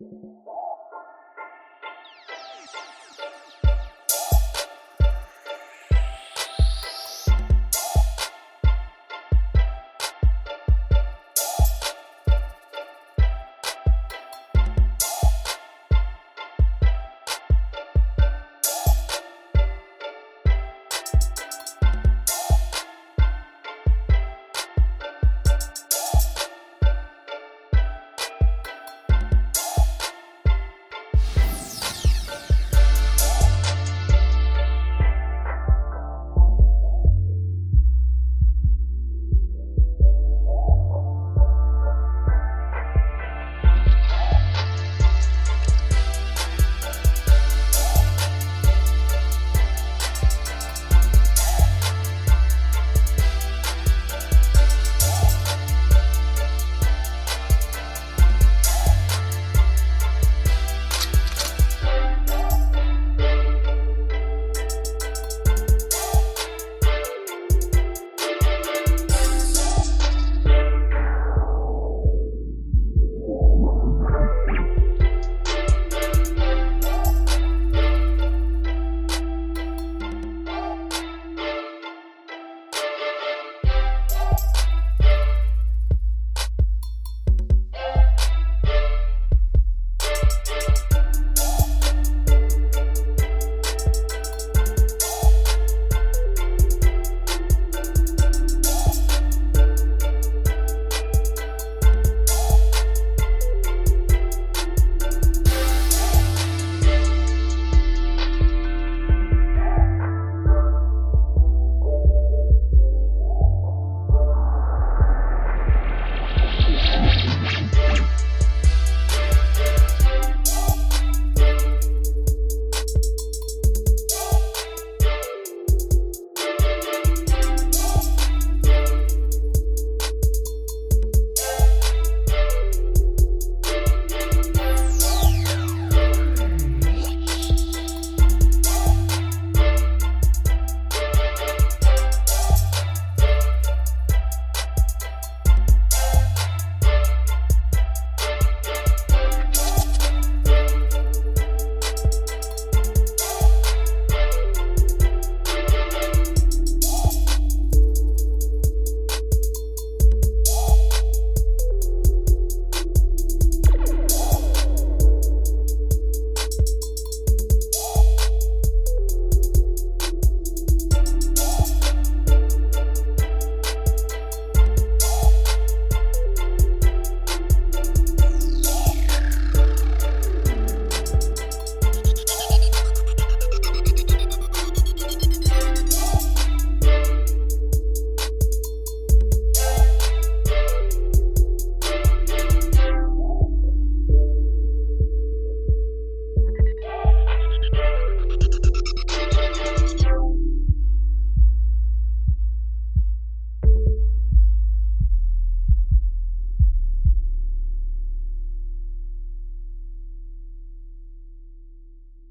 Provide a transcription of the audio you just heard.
you